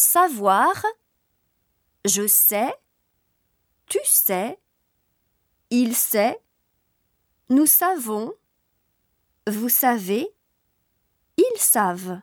Savoir. Je sais. Tu sais. Il sait. Nous savons. Vous savez. Ils savent.